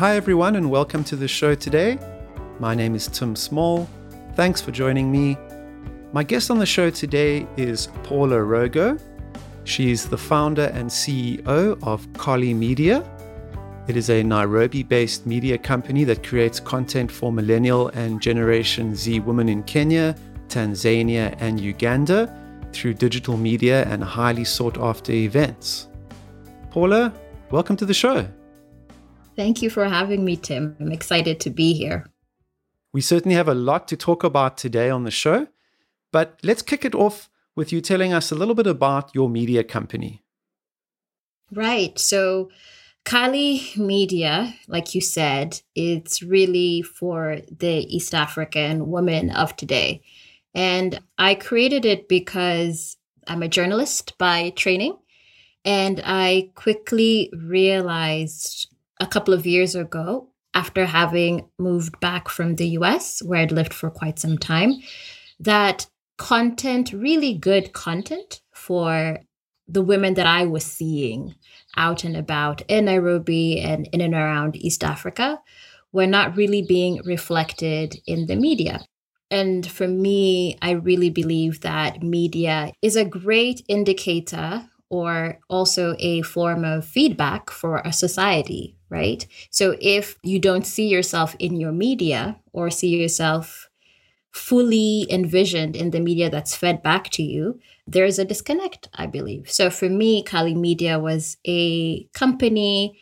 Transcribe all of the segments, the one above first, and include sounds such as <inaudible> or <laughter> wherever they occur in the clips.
Hi, everyone, and welcome to the show today. My name is Tim Small. Thanks for joining me. My guest on the show today is Paula Rogo. She's the founder and CEO of Kali Media. It is a Nairobi based media company that creates content for millennial and Generation Z women in Kenya, Tanzania, and Uganda through digital media and highly sought after events. Paula, welcome to the show. Thank you for having me, Tim. I'm excited to be here. We certainly have a lot to talk about today on the show, but let's kick it off with you telling us a little bit about your media company. Right. So, Kali Media, like you said, it's really for the East African women of today. And I created it because I'm a journalist by training. And I quickly realized a couple of years ago, after having moved back from the US, where I'd lived for quite some time, that content, really good content for the women that I was seeing out and about in Nairobi and in and around East Africa were not really being reflected in the media. And for me, I really believe that media is a great indicator or also a form of feedback for a society, right? So if you don't see yourself in your media or see yourself fully envisioned in the media that's fed back to you, there's a disconnect, I believe. So for me, Kali Media was a company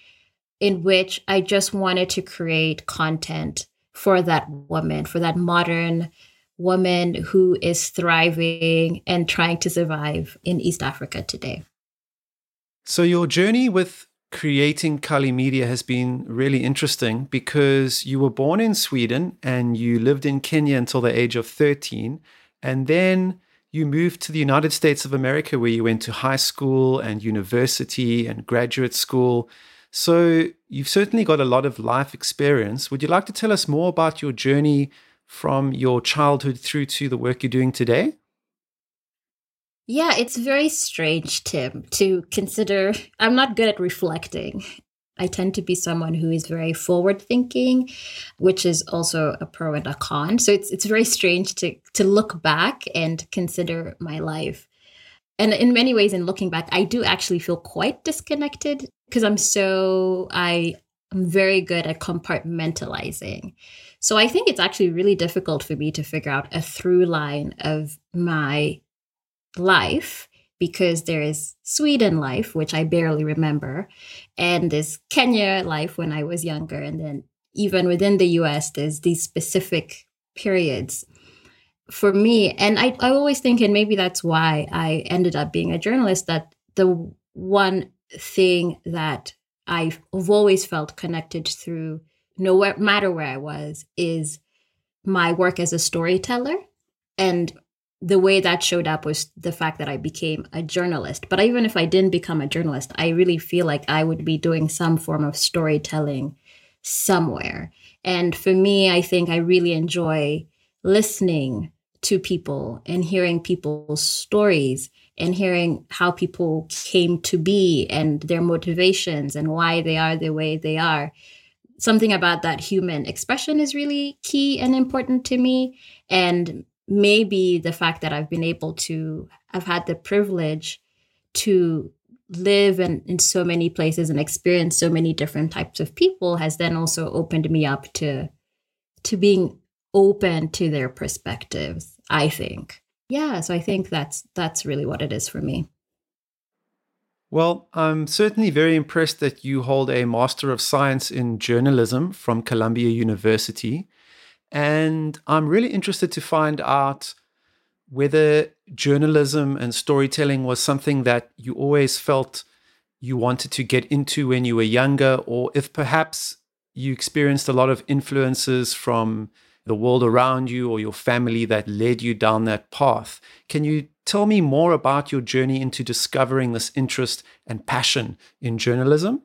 in which I just wanted to create content for that woman, for that modern woman who is thriving and trying to survive in East Africa today. So, your journey with creating Kali Media has been really interesting because you were born in Sweden and you lived in Kenya until the age of 13. And then you moved to the United States of America where you went to high school and university and graduate school. So, you've certainly got a lot of life experience. Would you like to tell us more about your journey from your childhood through to the work you're doing today? Yeah, it's very strange, Tim, to consider. I'm not good at reflecting. I tend to be someone who is very forward thinking, which is also a pro and a con. So it's it's very strange to to look back and consider my life. And in many ways in looking back, I do actually feel quite disconnected because I'm so I am very good at compartmentalizing. So I think it's actually really difficult for me to figure out a through line of my life because there is Sweden life, which I barely remember, and this Kenya life when I was younger. And then even within the US, there's these specific periods for me. And I, I always think, and maybe that's why I ended up being a journalist, that the one thing that I've always felt connected through, no matter where I was, is my work as a storyteller. And the way that showed up was the fact that I became a journalist. But even if I didn't become a journalist, I really feel like I would be doing some form of storytelling somewhere. And for me, I think I really enjoy listening to people and hearing people's stories and hearing how people came to be and their motivations and why they are the way they are. Something about that human expression is really key and important to me. And maybe the fact that I've been able to, I've had the privilege to live in, in so many places and experience so many different types of people has then also opened me up to to being open to their perspectives i think. Yeah so i think that's that's really what it is for me. Well i'm certainly very impressed that you hold a master of science in journalism from columbia university and I'm really interested to find out whether journalism and storytelling was something that you always felt you wanted to get into when you were younger, or if perhaps you experienced a lot of influences from the world around you or your family that led you down that path. Can you tell me more about your journey into discovering this interest and passion in journalism?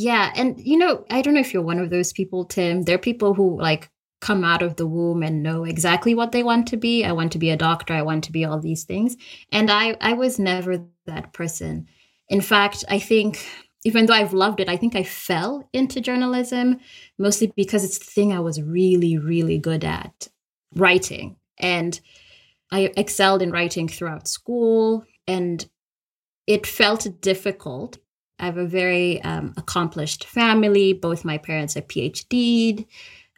Yeah. And, you know, I don't know if you're one of those people, Tim. There are people who like come out of the womb and know exactly what they want to be. I want to be a doctor. I want to be all these things. And I, I was never that person. In fact, I think even though I've loved it, I think I fell into journalism mostly because it's the thing I was really, really good at writing. And I excelled in writing throughout school, and it felt difficult. I have a very um, accomplished family. Both my parents are PhD'd.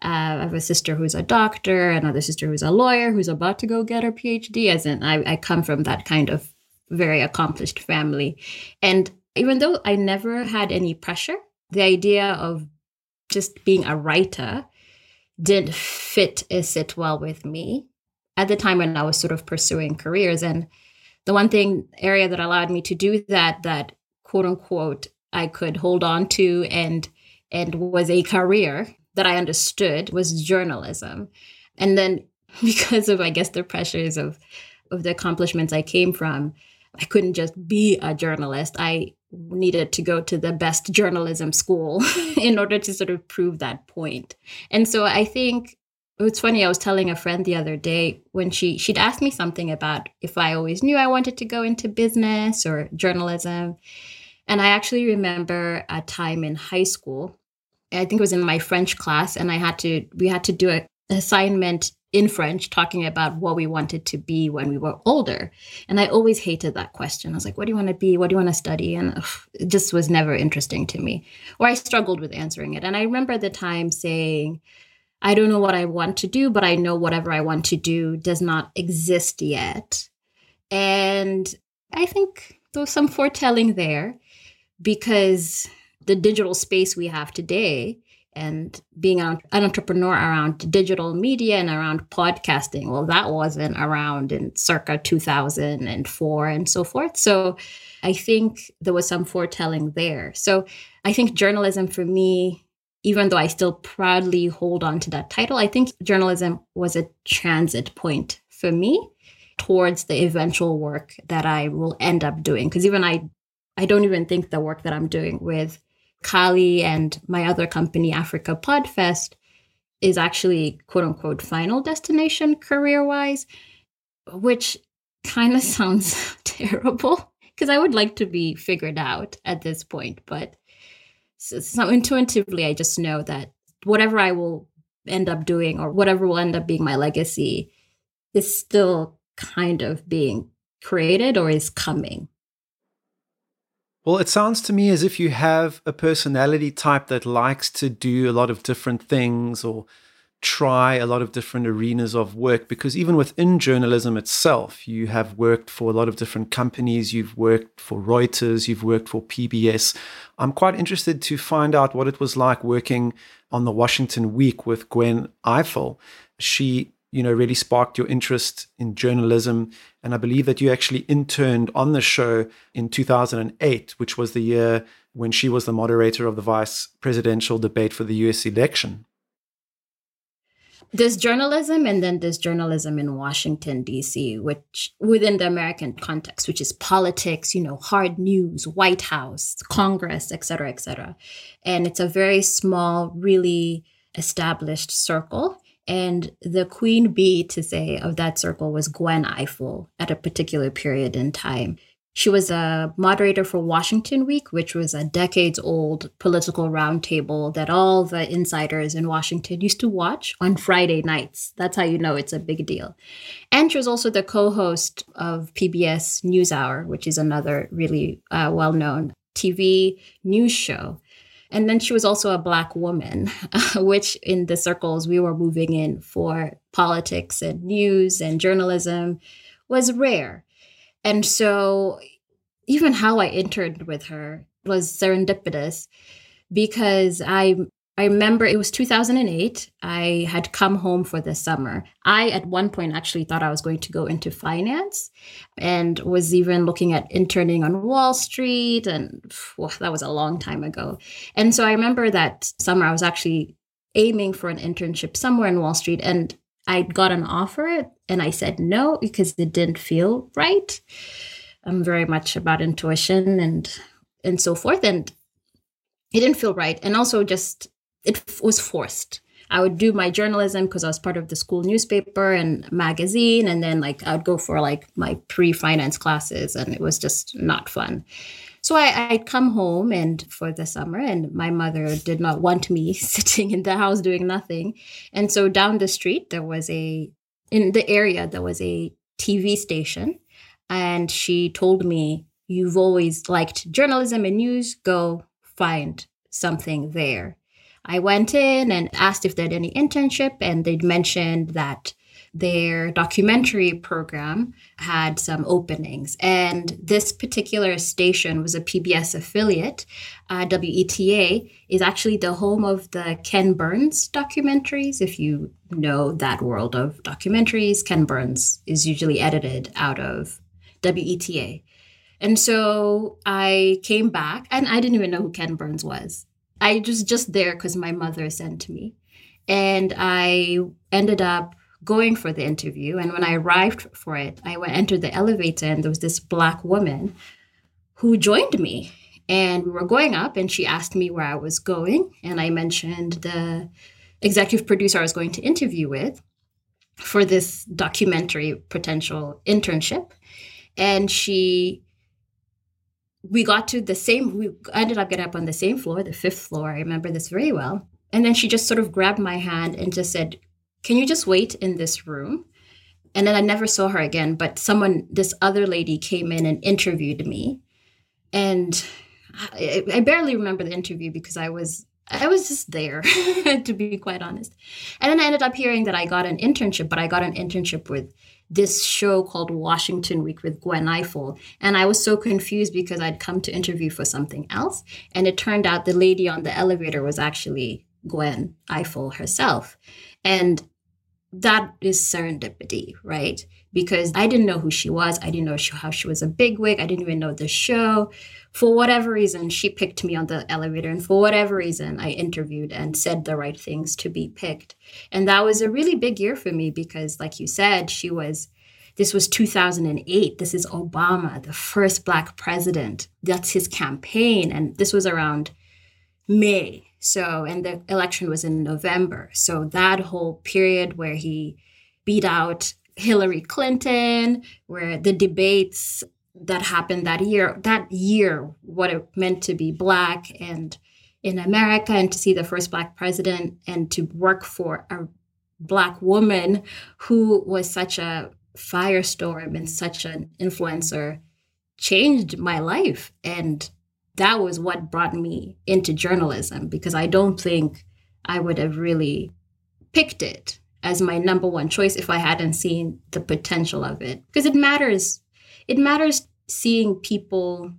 Uh, I have a sister who's a doctor, another sister who's a lawyer who's about to go get her PhD. As in, I, I come from that kind of very accomplished family. And even though I never had any pressure, the idea of just being a writer didn't fit or sit well with me at the time when I was sort of pursuing careers. And the one thing area that allowed me to do that, that quote unquote, I could hold on to and and was a career that I understood was journalism. And then <laughs> because of I guess the pressures of of the accomplishments I came from, I couldn't just be a journalist. I needed to go to the best journalism school <laughs> in order to sort of prove that point. And so I think it's funny i was telling a friend the other day when she she'd asked me something about if i always knew i wanted to go into business or journalism and i actually remember a time in high school i think it was in my french class and i had to we had to do an assignment in french talking about what we wanted to be when we were older. And i always hated that question. I was like what do you want to be? What do you want to study? And ugh, it just was never interesting to me. Or i struggled with answering it. And i remember the time saying I don't know what I want to do, but I know whatever I want to do does not exist yet. And I think there's some foretelling there because the digital space we have today and being an entrepreneur around digital media and around podcasting, well, that wasn't around in circa 2004 and so forth. So I think there was some foretelling there. So I think journalism for me even though I still proudly hold on to that title, I think journalism was a transit point for me towards the eventual work that I will end up doing. Because even I, I don't even think the work that I'm doing with Kali and my other company, Africa Podfest, is actually quote unquote final destination career wise, which kind of <laughs> sounds <laughs> terrible because I would like to be figured out at this point. But so, intuitively, I just know that whatever I will end up doing or whatever will end up being my legacy is still kind of being created or is coming. Well, it sounds to me as if you have a personality type that likes to do a lot of different things or try a lot of different arenas of work because even within journalism itself, you have worked for a lot of different companies. You've worked for Reuters, you've worked for PBS. I'm quite interested to find out what it was like working on the Washington Week with Gwen Ifill. She, you know, really sparked your interest in journalism. And I believe that you actually interned on the show in 2008, which was the year when she was the moderator of the vice presidential debate for the US election there's journalism and then there's journalism in Washington D.C. which within the American context which is politics you know hard news White House Congress et cetera et cetera and it's a very small really established circle and the queen bee to say of that circle was Gwen Ifill at a particular period in time she was a moderator for Washington Week, which was a decades old political roundtable that all the insiders in Washington used to watch on Friday nights. That's how you know it's a big deal. And she was also the co host of PBS NewsHour, which is another really uh, well known TV news show. And then she was also a Black woman, <laughs> which in the circles we were moving in for politics and news and journalism was rare. And so even how I interned with her was serendipitous because I I remember it was 2008. I had come home for the summer. I, at one point, actually thought I was going to go into finance and was even looking at interning on Wall Street. And that was a long time ago. And so I remember that summer I was actually aiming for an internship somewhere in Wall Street. And I got an offer and I said no because it didn't feel right. I'm very much about intuition and and so forth and it didn't feel right and also just it was forced. I would do my journalism because I was part of the school newspaper and magazine and then like I would go for like my pre-finance classes and it was just not fun. So I, I'd come home and for the summer, and my mother did not want me <laughs> sitting in the house doing nothing. And so down the street, there was a, in the area, there was a TV station. And she told me, You've always liked journalism and news, go find something there. I went in and asked if they had any internship, and they'd mentioned that their documentary program had some openings. And this particular station was a PBS affiliate. Uh, WETA is actually the home of the Ken Burns documentaries. If you know that world of documentaries, Ken Burns is usually edited out of WETA. And so I came back, and I didn't even know who Ken Burns was. I was just there because my mother sent me. And I ended up going for the interview. And when I arrived for it, I went entered the elevator and there was this black woman who joined me. And we were going up and she asked me where I was going. And I mentioned the executive producer I was going to interview with for this documentary potential internship. And she we got to the same we ended up getting up on the same floor the fifth floor i remember this very well and then she just sort of grabbed my hand and just said can you just wait in this room? And then I never saw her again. But someone, this other lady came in and interviewed me. And I, I barely remember the interview because I was I was just there, <laughs> to be quite honest. And then I ended up hearing that I got an internship, but I got an internship with this show called Washington Week with Gwen Ifill. And I was so confused because I'd come to interview for something else. And it turned out the lady on the elevator was actually Gwen Ifill herself. And that is serendipity, right? Because I didn't know who she was. I didn't know how she was a bigwig. I didn't even know the show. For whatever reason, she picked me on the elevator. And for whatever reason, I interviewed and said the right things to be picked. And that was a really big year for me because, like you said, she was, this was 2008. This is Obama, the first Black president. That's his campaign. And this was around May so, and the election was in November. So, that whole period where he beat out Hillary Clinton, where the debates that happened that year, that year, what it meant to be Black and in America, and to see the first Black president and to work for a Black woman who was such a firestorm and such an influencer changed my life. And that was what brought me into journalism because I don't think I would have really picked it as my number one choice if I hadn't seen the potential of it. Because it matters. It matters seeing people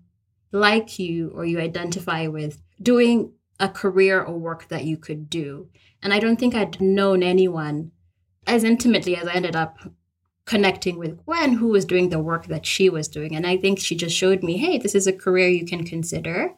like you or you identify with doing a career or work that you could do. And I don't think I'd known anyone as intimately as I ended up connecting with Gwen, who was doing the work that she was doing. And I think she just showed me, hey, this is a career you can consider.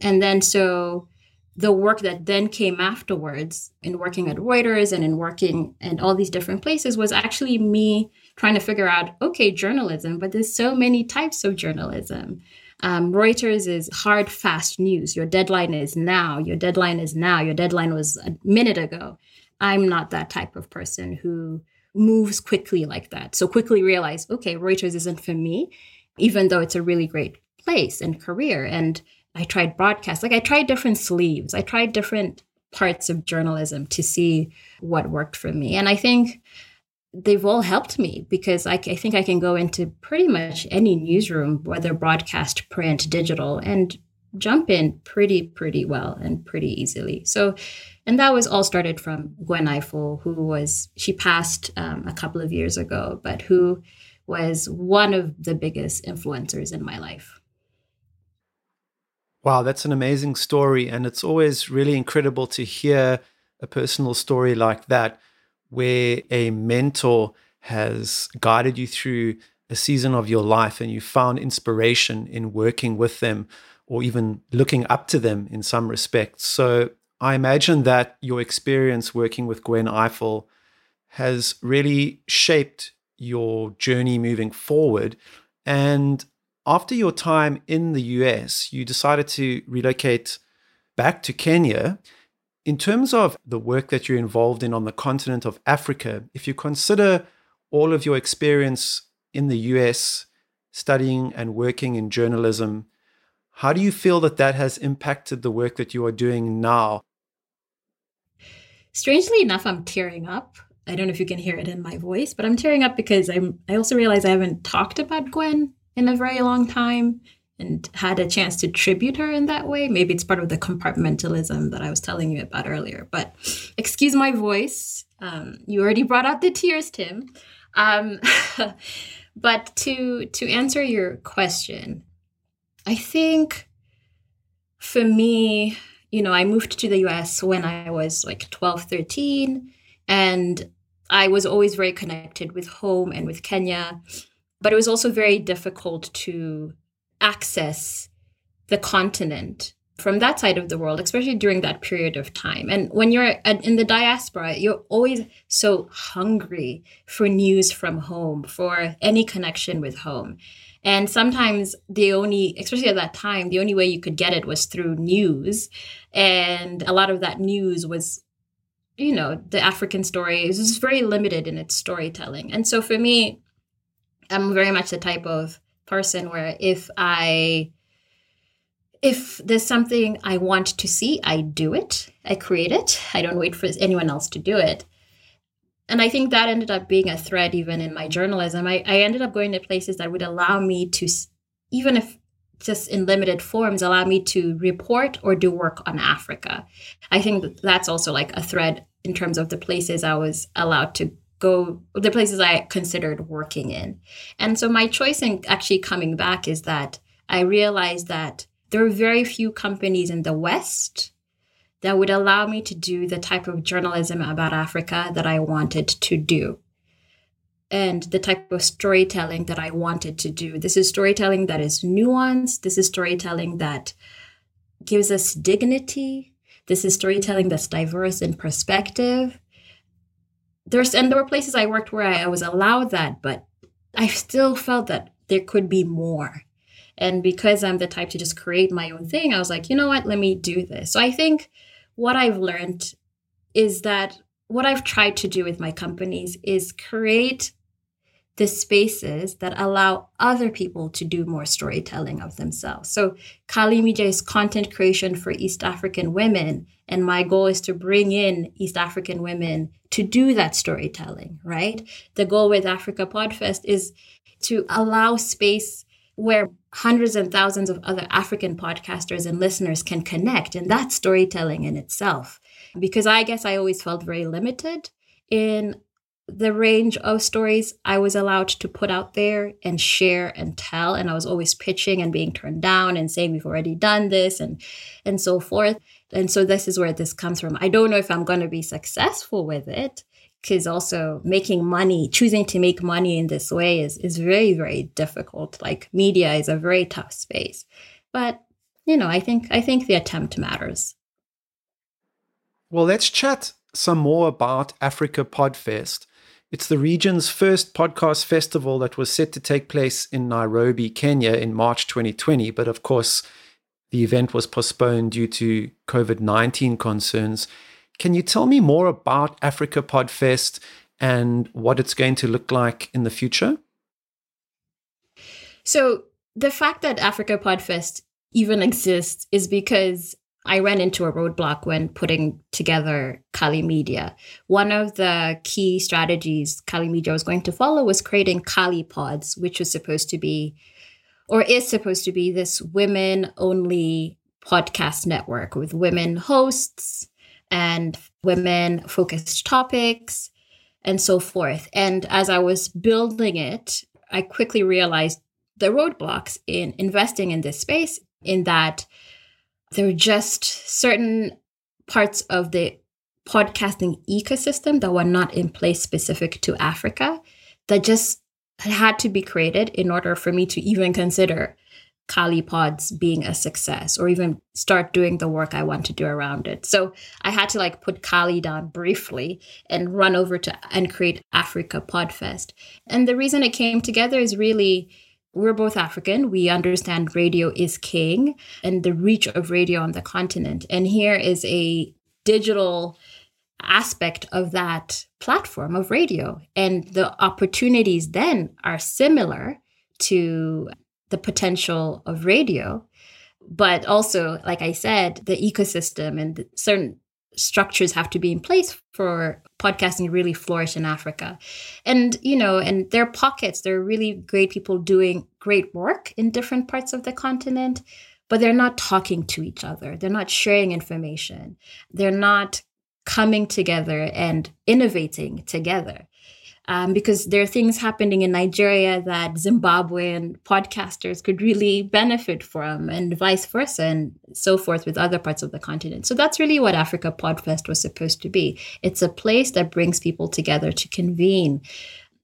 And then so the work that then came afterwards in working at Reuters and in working in all these different places was actually me trying to figure out, okay, journalism, but there's so many types of journalism. Um, Reuters is hard, fast news. Your deadline is now. Your deadline is now. Your deadline was a minute ago. I'm not that type of person who moves quickly like that. So quickly realize, okay, Reuters isn't for me, even though it's a really great place and career. And I tried broadcast, like I tried different sleeves, I tried different parts of journalism to see what worked for me. And I think they've all helped me because I, I think I can go into pretty much any newsroom, whether broadcast, print, digital, and jump in pretty, pretty well and pretty easily. So and that was all started from Gwen Ifill, who was, she passed um, a couple of years ago, but who was one of the biggest influencers in my life. Wow, that's an amazing story. And it's always really incredible to hear a personal story like that, where a mentor has guided you through a season of your life and you found inspiration in working with them or even looking up to them in some respects. So I imagine that your experience working with Gwen Ifill has really shaped your journey moving forward. And after your time in the US, you decided to relocate back to Kenya. In terms of the work that you're involved in on the continent of Africa, if you consider all of your experience in the US studying and working in journalism, How do you feel that that has impacted the work that you are doing now? Strangely enough, I'm tearing up. I don't know if you can hear it in my voice, but I'm tearing up because I'm I also realize I haven't talked about Gwen in a very long time and had a chance to tribute her in that way. Maybe it's part of the compartmentalism that I was telling you about earlier. But excuse my voice. Um, you already brought out the tears, Tim. Um, <laughs> but to to answer your question, I think for me, you know, I moved to the US when I was like 12, 13, and I was always very connected with home and with Kenya. But it was also very difficult to access the continent from that side of the world, especially during that period of time. And when you're in the diaspora, you're always so hungry for news from home, for any connection with home. And sometimes the only, especially at that time, the only way you could get it was through news. And a lot of that news was, you know, the African story is very limited in its storytelling. And so for me, I'm very much the type of person where if I if there's something I want to see, I do it. I create it. I don't wait for anyone else to do it. And I think that ended up being a thread even in my journalism. I, I ended up going to places that would allow me to, even if just in limited forms, allow me to report or do work on Africa. I think that's also like a thread in terms of the places I was allowed to go the places I considered working in. And so my choice in actually coming back is that I realized that there are very few companies in the West that would allow me to do the type of journalism about Africa that I wanted to do. And the type of storytelling that I wanted to do. This is storytelling that is nuanced. This is storytelling that gives us dignity. This is storytelling that's diverse in perspective there's and there were places I worked where I, I was allowed that, but I still felt that there could be more. And because I'm the type to just create my own thing, I was like, you know what, let me do this. So I think what I've learned is that what I've tried to do with my companies is create the spaces that allow other people to do more storytelling of themselves. So Kali Media is content creation for East African women. And my goal is to bring in East African women to do that storytelling, right? The goal with Africa Podfest is to allow space where hundreds and thousands of other African podcasters and listeners can connect. And that's storytelling in itself. Because I guess I always felt very limited in the range of stories I was allowed to put out there and share and tell. And I was always pitching and being turned down and saying, we've already done this and and so forth. And so this is where this comes from. I don't know if I'm going to be successful with it because also making money, choosing to make money in this way is, is very, very difficult. Like media is a very tough space. But you know, I think I think the attempt matters. Well, let's chat some more about Africa Podfest. It's the region's first podcast festival that was set to take place in Nairobi, Kenya in March 2020. But of course, the event was postponed due to COVID 19 concerns. Can you tell me more about Africa Podfest and what it's going to look like in the future? So, the fact that Africa Podfest even exists is because I ran into a roadblock when putting together Kali Media. One of the key strategies Kali Media was going to follow was creating Kali Pods, which was supposed to be, or is supposed to be, this women only podcast network with women hosts and women focused topics and so forth. And as I was building it, I quickly realized the roadblocks in investing in this space, in that there were just certain parts of the podcasting ecosystem that were not in place specific to Africa that just had to be created in order for me to even consider Kali Pods being a success or even start doing the work I want to do around it. So I had to like put Kali down briefly and run over to and create Africa Podfest. And the reason it came together is really we're both African. We understand radio is king and the reach of radio on the continent. And here is a digital aspect of that platform of radio. And the opportunities then are similar to the potential of radio. But also, like I said, the ecosystem and certain structures have to be in place for podcasting to really flourish in Africa. And, you know, and there are pockets, there are really great people doing great work in different parts of the continent, but they're not talking to each other. They're not sharing information. They're not coming together and innovating together um, because there are things happening in Nigeria that Zimbabwean podcasters could really benefit from, and vice versa, and so forth with other parts of the continent. So that's really what Africa Podfest was supposed to be. It's a place that brings people together to convene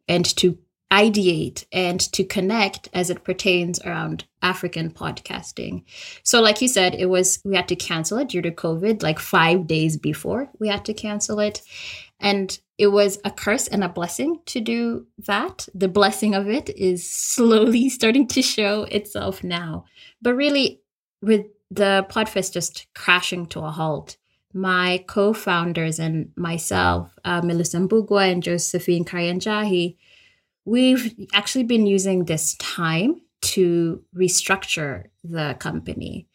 and to ideate and to connect as it pertains around African podcasting. So, like you said, it was we had to cancel it due to COVID, like five days before we had to cancel it. And it was a curse and a blessing to do that. The blessing of it is slowly <laughs> starting to show itself now. But really, with the Podfest just crashing to a halt, my co founders and myself, uh, Melissa Mbugua and Josephine Karianjahi, we've actually been using this time to restructure the company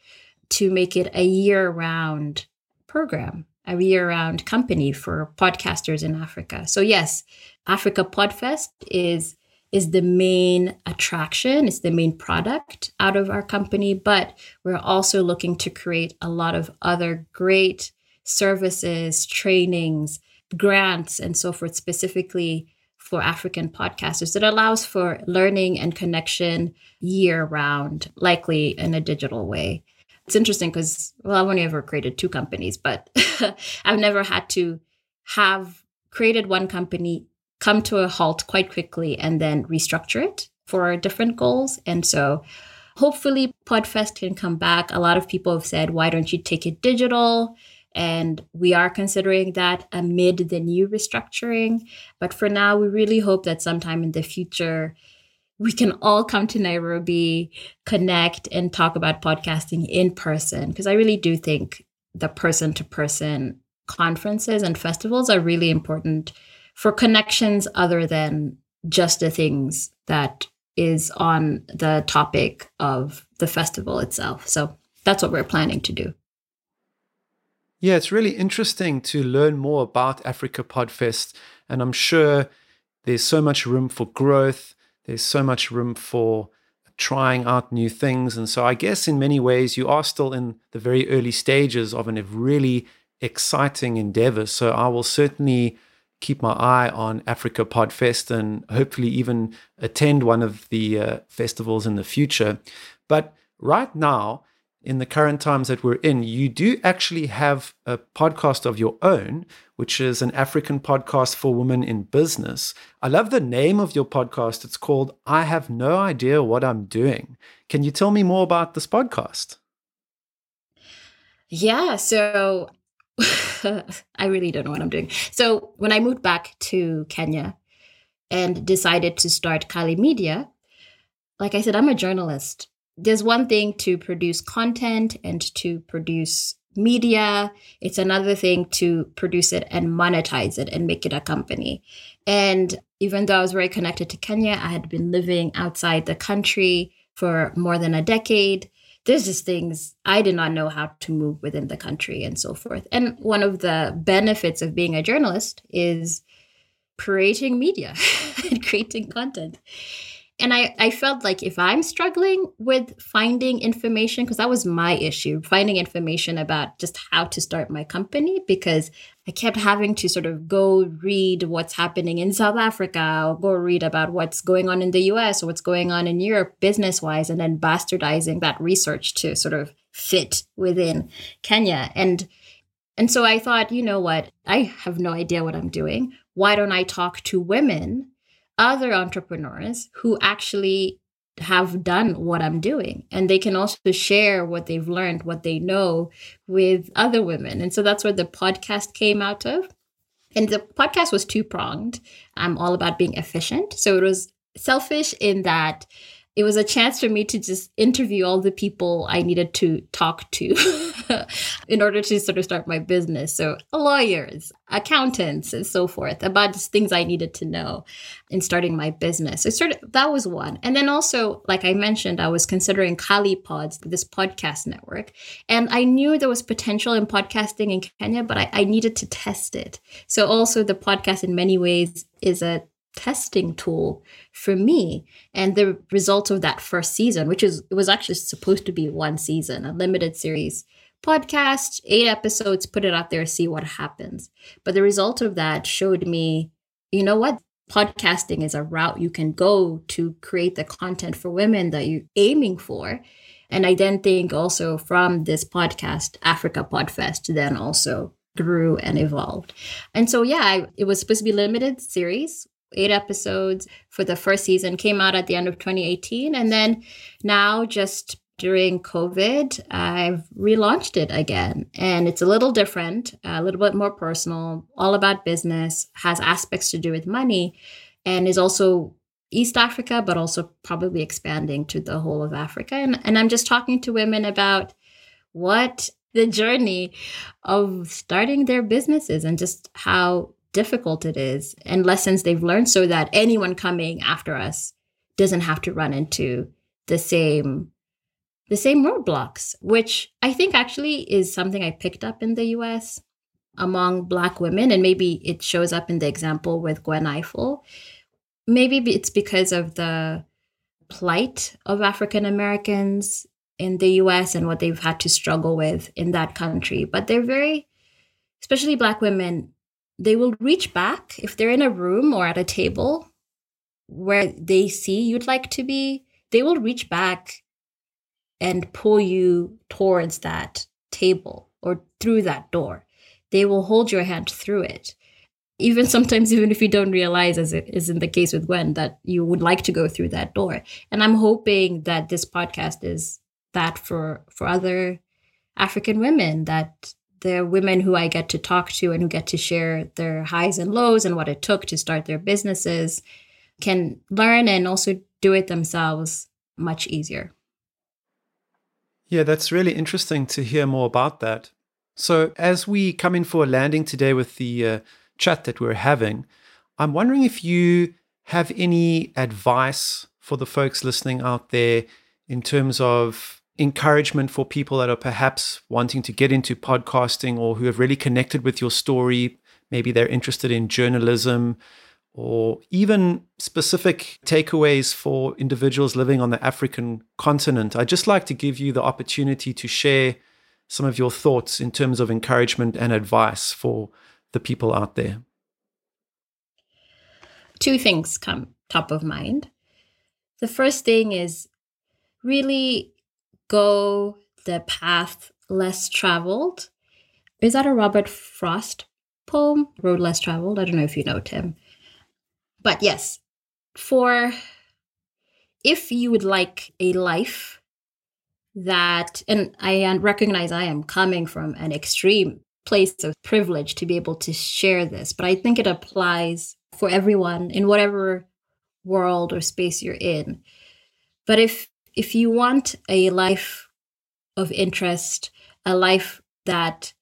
to make it a year round program a year round company for podcasters in Africa. So yes, Africa Podfest is is the main attraction, it's the main product out of our company, but we're also looking to create a lot of other great services, trainings, grants and so forth specifically for African podcasters that allows for learning and connection year round, likely in a digital way it's interesting because well i've only ever created two companies but <laughs> i've never had to have created one company come to a halt quite quickly and then restructure it for different goals. And so hopefully podfest can come back. A lot of people have said why don't you take it digital? And we are considering that amid the new restructuring. But for now we really hope that sometime in the future we can all come to Nairobi, connect, and talk about podcasting in person. Because I really do think the person to person conferences and festivals are really important for connections other than just the things that is on the topic of the festival itself. So that's what we're planning to do. Yeah, it's really interesting to learn more about Africa Podfest. And I'm sure there's so much room for growth there's so much room for trying out new things. And so I guess in many ways, you are still in the very early stages of a really exciting endeavor. So I will certainly keep my eye on Africa Podfest and hopefully even attend one of the uh, festivals in the future. But right now, in the current times that we're in, you do actually have a podcast of your own, which is an African podcast for women in business. I love the name of your podcast. It's called I Have No Idea What I'm Doing. Can you tell me more about this podcast? Yeah. So <laughs> I really don't know what I'm doing. So when I moved back to Kenya and decided to start Kali Media, like I said, I'm a journalist there's one thing to produce content and to produce media. It's another thing to produce it and monetize it and make it a company. And even though I was very connected to Kenya, I had been living outside the country for more than a decade. There's just things I did not know how to move within the country and so forth. And one of the benefits of being a journalist is creating media <laughs> and creating content and I, I felt like if I'm struggling with finding information, because that was my issue, finding information about just how to start my company, because I kept having to sort of go read what's happening in South Africa or go read about what's going on in the US or what's going on in Europe business wise, and then bastardizing that research to sort of fit within Kenya. And and so I thought, you know what? I have no idea what I'm doing. Why don't I talk to women other entrepreneurs who actually have done what I'm doing. And they can also share what they've learned, what they know with other women. And so that's where the podcast came out of. And the podcast was two pronged. I'm all about being efficient. So it was selfish in that it was a chance for me to just interview all the people I needed to talk to <laughs> in order to sort of start my business. So, lawyers, accountants, and so forth about just things I needed to know in starting my business. So, sort of that was one. And then also, like I mentioned, I was considering Kali Pods, this podcast network. And I knew there was potential in podcasting in Kenya, but I, I needed to test it. So, also, the podcast in many ways is a testing tool for me. And the results of that first season which is it was actually supposed to be one season a limited series podcast eight episodes put it out there see what happens. But the result of that showed me you know what? Podcasting is a route you can go to create the content for women that you're aiming for. And i then think also from this podcast africa podfest then also grew and evolved. And so, yeah, I, it was supposed to be limited series eight episodes for the first season came out at the end of 2018 and then now just during covid i've relaunched it again. And it's a little different a little bit more personal all about business has aspects to do with money and is also east africa but also probably expanding to the whole of africa. And, and i'm just talking to women about what the journey of starting their businesses and just how difficult it is and lessons they've learned so that anyone coming after us doesn't have to run into the same the same roadblocks which i think actually is something i picked up in the us among black women and maybe it shows up in the example with gwen ifill maybe it's because of the plight of african americans in the us and what they've had to struggle with in that country but they're very especially black women they will reach back if they're in a room or at a table where they see you'd like to be, they will reach back and pull you towards that table or through that door. They will hold your hand through it. Even sometimes, even if you don't realize, as it is in the case with Gwen, that you would like to go through that door. And I'm hoping that this podcast is that for for other African women that the women who I get to talk to and who get to share their highs and lows and what it took to start their businesses can learn and also do it themselves much easier. Yeah, that's really interesting to hear more about that. So, as we come in for a landing today with the uh, chat that we're having, I'm wondering if you have any advice for the folks listening out there in terms of encouragement for people that are perhaps wanting to get into podcasting or who have really connected with your story? Maybe they're interested in journalism or even specific takeaways for individuals living on the African continent. I'd just like to give you the opportunity to share some of your thoughts in terms of encouragement and advice for the people out there. Two things come top of mind. The first thing is really go the path less traveled. Is that a Robert Frost poem? Road Less Traveled? I don't know if you know Tim. But yes, for if you would like a life that, and I recognize I am coming from an extreme place of privilege to be able to share this, but I think it applies for everyone in whatever world or space you're in. But if if you want a life of interest, a life that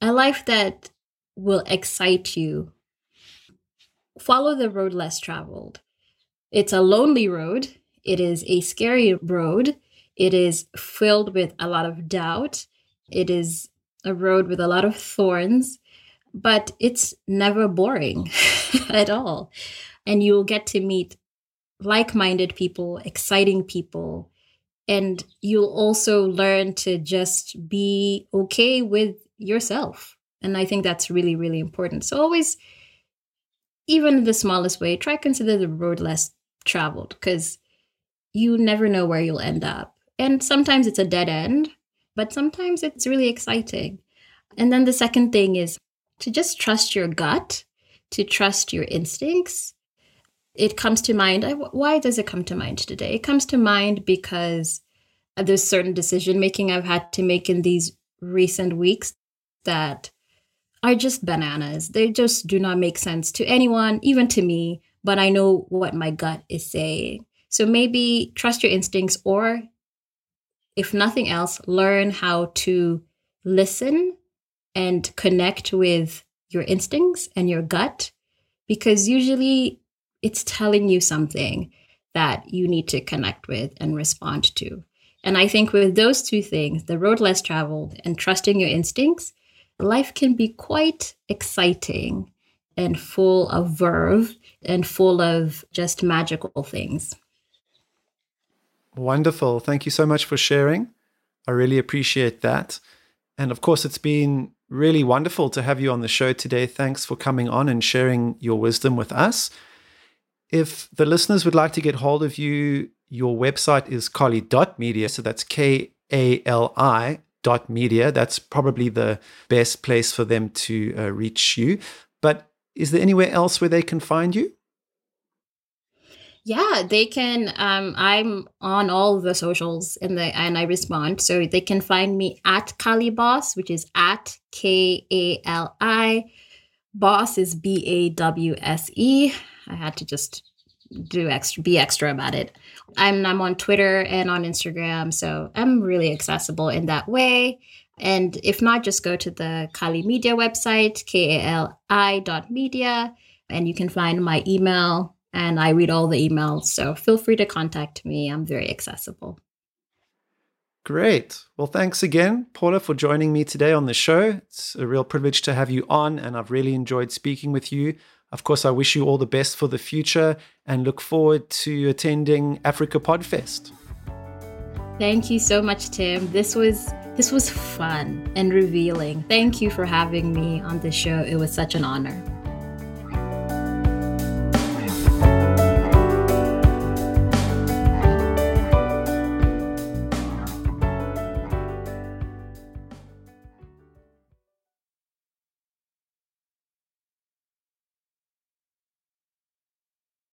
a life that will excite you, follow the road less traveled. It's a lonely road. It is a scary road. It is filled with a lot of doubt. It is a road with a lot of thorns, but it's never boring <laughs> at all. And you'll get to meet like minded people, exciting people. And you'll also learn to just be okay with yourself. And I think that's really, really important. So always, even in the smallest way, try consider the road less traveled because you never know where you'll end up. And sometimes it's a dead end, but sometimes it's really exciting. And then the second thing is to just trust your gut, to trust your instincts, it comes to mind. Why does it come to mind today? It comes to mind because there's certain decision making I've had to make in these recent weeks that are just bananas. They just do not make sense to anyone, even to me. but I know what my gut is saying. So maybe trust your instincts, or if nothing else, learn how to listen and connect with your instincts and your gut because usually it's telling you something that you need to connect with and respond to. And I think with those two things, the road less traveled and trusting your instincts, life can be quite exciting and full of verve and full of just magical things. Wonderful. Thank you so much for sharing. I really appreciate that. And of course, it's been really wonderful to have you on the show today. Thanks for coming on and sharing your wisdom with us. If the listeners would like to get hold of you, your website is kali.media. So that's K A L I dot media. That's probably the best place for them to uh, reach you. But is there anywhere else where they can find you? Yeah, they can. Um, I'm on all the socials and and I respond, so they can find me at Kali Bawse, which is at K A L I. Bawse is B A W S E. I had to just do extra, be extra about it. I'm I'm on Twitter and on Instagram, so I'm really accessible in that way. And if not, just go to the Kali Media website, K A L I dot media, and you can find my email and I read all the emails. So feel free to contact me. I'm very accessible. Great. Well, thanks again, Paula, for joining me today on the show. It's a real privilege to have you on, and I've really enjoyed speaking with you. Of course, I wish you all the best for the future and look forward to attending Africa Podfest. Thank you so much, Tim. This was this was fun and revealing. Thank you for having me on the show. It was such an honor.